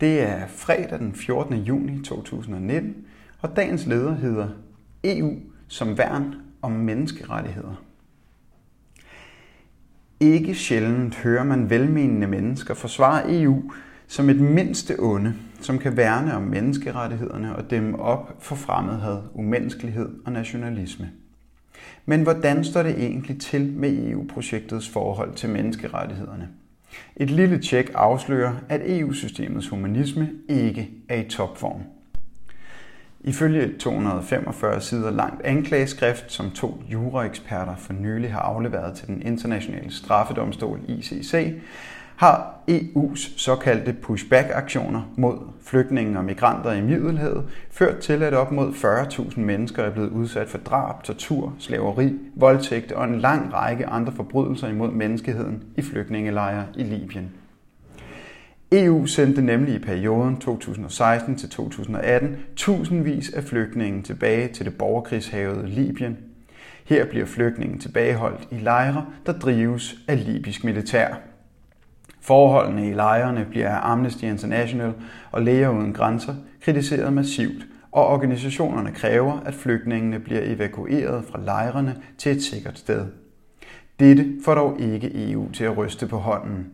Det er fredag den 14. juni 2019, og dagens leder hedder EU som værn om menneskerettigheder. Ikke sjældent hører man velmenende mennesker forsvare EU som et mindste onde, som kan værne om menneskerettighederne og dæmme op for fremmedhed, umenneskelighed og nationalisme. Men hvordan står det egentlig til med EU-projektets forhold til menneskerettighederne? Et lille tjek afslører, at EU-systemets humanisme ikke er i topform. Ifølge et 245 sider langt anklageskrift, som to juraeksperter for nylig har afleveret til den internationale straffedomstol ICC, har EU's såkaldte pushback-aktioner mod flygtninge og migranter i Middelhavet ført til, at op mod 40.000 mennesker er blevet udsat for drab, tortur, slaveri, voldtægt og en lang række andre forbrydelser imod menneskeheden i flygtningelejre i Libyen. EU sendte nemlig i perioden 2016 til 2018 tusindvis af flygtninge tilbage til det borgerkrigshavede Libyen. Her bliver flygtninge tilbageholdt i lejre, der drives af libysk militær. Forholdene i lejrene bliver af Amnesty International og Læger Uden Grænser kritiseret massivt, og organisationerne kræver, at flygtningene bliver evakueret fra lejrene til et sikkert sted. Dette får dog ikke EU til at ryste på hånden.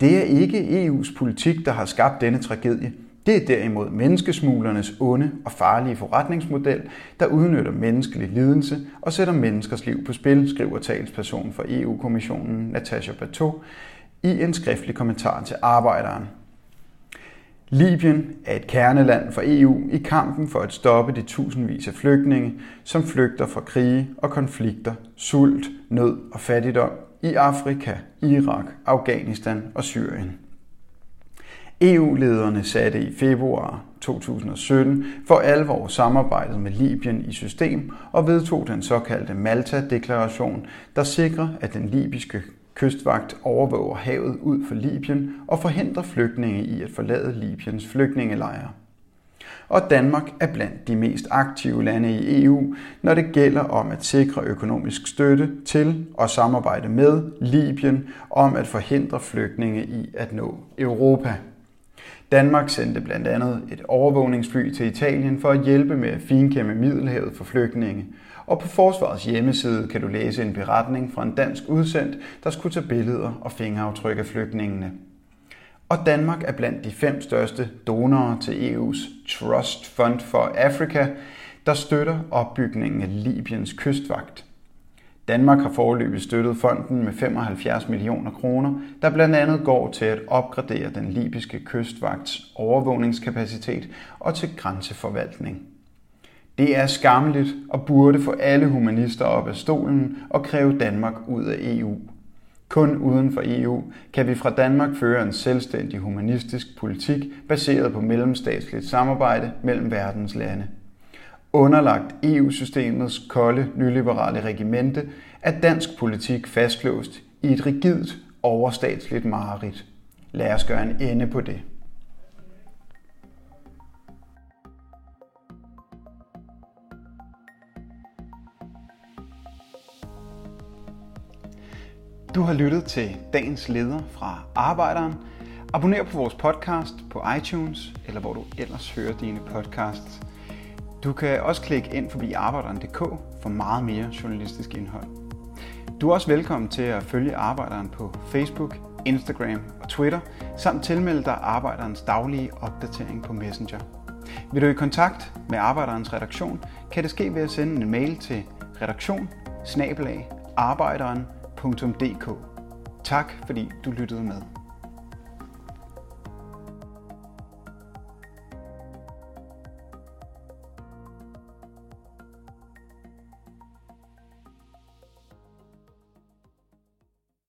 Det er ikke EU's politik, der har skabt denne tragedie. Det er derimod menneskesmuglernes onde og farlige forretningsmodel, der udnytter menneskelig lidelse og sætter menneskers liv på spil, skriver talsperson for EU-kommissionen Natasha Bateau i en skriftlig kommentar til arbejderen. Libyen er et kerneland for EU i kampen for at stoppe de tusindvis af flygtninge, som flygter fra krige og konflikter, sult, nød og fattigdom i Afrika, Irak, Afghanistan og Syrien. EU-lederne satte i februar 2017 for alvor samarbejdet med Libyen i system og vedtog den såkaldte Malta-deklaration, der sikrer, at den libyske kystvagt overvåger havet ud for Libyen og forhindrer flygtninge i at forlade Libyens flygtningelejre. Og Danmark er blandt de mest aktive lande i EU, når det gælder om at sikre økonomisk støtte til og samarbejde med Libyen om at forhindre flygtninge i at nå Europa. Danmark sendte blandt andet et overvågningsfly til Italien for at hjælpe med at finkæmme Middelhavet for flygtninge, og på Forsvarets hjemmeside kan du læse en beretning fra en dansk udsendt, der skulle tage billeder og fingeraftryk af flygtningene. Og Danmark er blandt de fem største donorer til EU's Trust Fund for Africa, der støtter opbygningen af Libyens kystvagt. Danmark har forløbig støttet fonden med 75 millioner kroner, der blandt andet går til at opgradere den libyske kystvagts overvågningskapacitet og til grænseforvaltning. Det er skamligt og burde få alle humanister op af stolen og kræve Danmark ud af EU. Kun uden for EU kan vi fra Danmark føre en selvstændig humanistisk politik baseret på mellemstatsligt samarbejde mellem verdens lande. Underlagt EU-systemets kolde nyliberale regimente er dansk politik fastlåst i et rigidt overstatsligt mareridt. Lad os gøre en ende på det. Du har lyttet til dagens leder fra Arbejderen. Abonner på vores podcast på iTunes, eller hvor du ellers hører dine podcasts. Du kan også klikke ind forbi arbejderen.dk for meget mere journalistisk indhold. Du er også velkommen til at følge Arbejderen på Facebook, Instagram og Twitter, samt tilmelde dig Arbejderens daglige opdatering på Messenger. Vil du i kontakt med Arbejderens redaktion, kan det ske ved at sende en mail til redaktion arbejderen.dk. Tak fordi du lyttede med.